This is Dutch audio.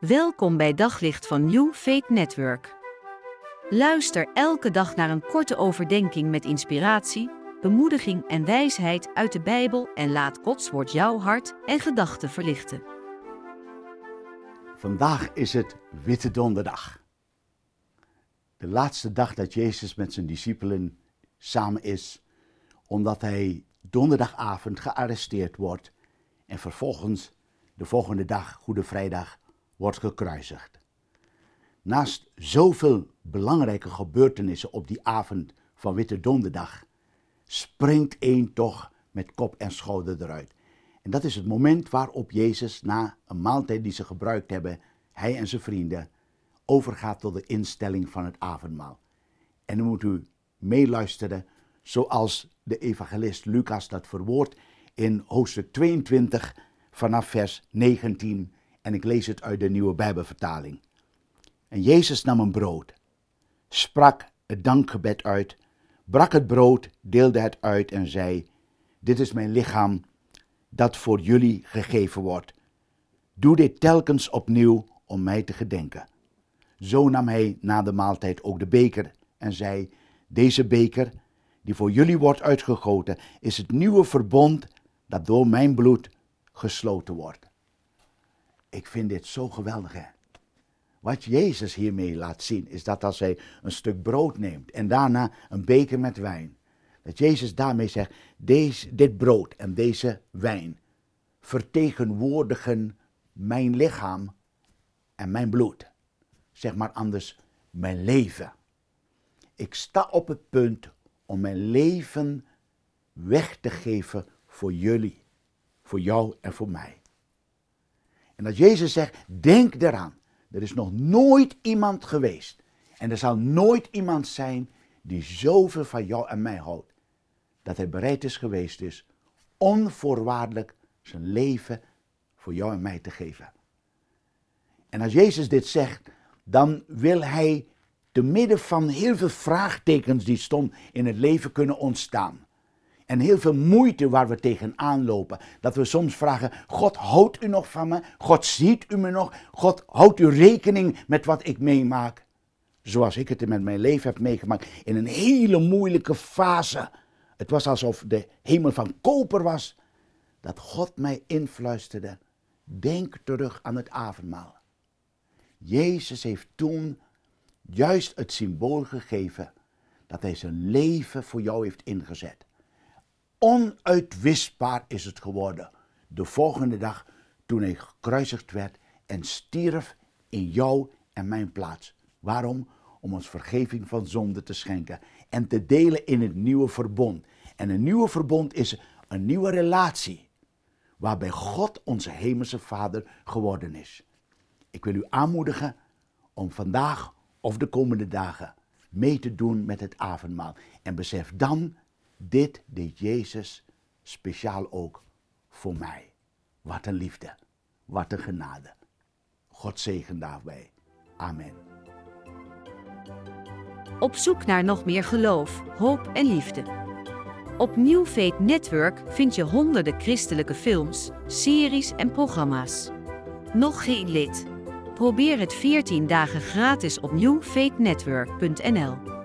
Welkom bij Daglicht van New Faith Network. Luister elke dag naar een korte overdenking met inspiratie, bemoediging en wijsheid uit de Bijbel en laat Gods woord jouw hart en gedachten verlichten. Vandaag is het Witte Donderdag. De laatste dag dat Jezus met zijn discipelen samen is, omdat hij donderdagavond gearresteerd wordt en vervolgens de volgende dag, Goede Vrijdag, wordt gekruisigd. Naast zoveel belangrijke gebeurtenissen op die avond van Witte Donderdag, springt één toch met kop en schouder eruit. En dat is het moment waarop Jezus na een maaltijd die ze gebruikt hebben, hij en zijn vrienden, overgaat tot de instelling van het avondmaal. En dan moet u meeluisteren zoals de evangelist Lucas dat verwoordt in hoofdstuk 22 vanaf vers 19 en ik lees het uit de nieuwe Bijbelvertaling. En Jezus nam een brood, sprak het dankgebed uit, brak het brood, deelde het uit en zei: Dit is mijn lichaam dat voor jullie gegeven wordt. Doe dit telkens opnieuw om mij te gedenken. Zo nam hij na de maaltijd ook de beker en zei: Deze beker, die voor jullie wordt uitgegoten, is het nieuwe verbond dat door mijn bloed gesloten wordt. Ik vind dit zo geweldig. Hè? Wat Jezus hiermee laat zien is dat als hij een stuk brood neemt en daarna een beker met wijn, dat Jezus daarmee zegt, deze, dit brood en deze wijn vertegenwoordigen mijn lichaam en mijn bloed. Zeg maar anders, mijn leven. Ik sta op het punt om mijn leven weg te geven voor jullie, voor jou en voor mij. En dat Jezus zegt, denk eraan. Er is nog nooit iemand geweest. En er zal nooit iemand zijn die zoveel van jou en mij houdt. Dat hij bereid is geweest is onvoorwaardelijk zijn leven voor jou en mij te geven. En als Jezus dit zegt, dan wil hij te midden van heel veel vraagtekens die stond in het leven kunnen ontstaan en heel veel moeite waar we tegenaan lopen. Dat we soms vragen: God, houdt u nog van me? God, ziet u me nog? God, houdt u rekening met wat ik meemaak? Zoals ik het met mijn leven heb meegemaakt. In een hele moeilijke fase. Het was alsof de hemel van koper was. Dat God mij influisterde. Denk terug aan het avondmaal. Jezus heeft toen juist het symbool gegeven dat hij zijn leven voor jou heeft ingezet. Onuitwisbaar is het geworden. De volgende dag toen hij gekruisigd werd en stierf in jou en mijn plaats. Waarom? Om ons vergeving van zonde te schenken en te delen in het nieuwe verbond. En een nieuwe verbond is een nieuwe relatie waarbij God onze hemelse Vader geworden is. Ik wil u aanmoedigen om vandaag of de komende dagen mee te doen met het avondmaal. En besef dan dit deed Jezus speciaal ook voor mij. Wat een liefde, wat een genade. God zegen daarbij. Amen. Op zoek naar nog meer geloof, hoop en liefde. Op New Faith Network vind je honderden christelijke films, series en programma's. Nog geen lid? Probeer het 14 dagen gratis op newfaithnetwork.nl.